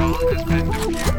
has been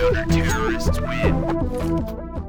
Counter-terrorists win.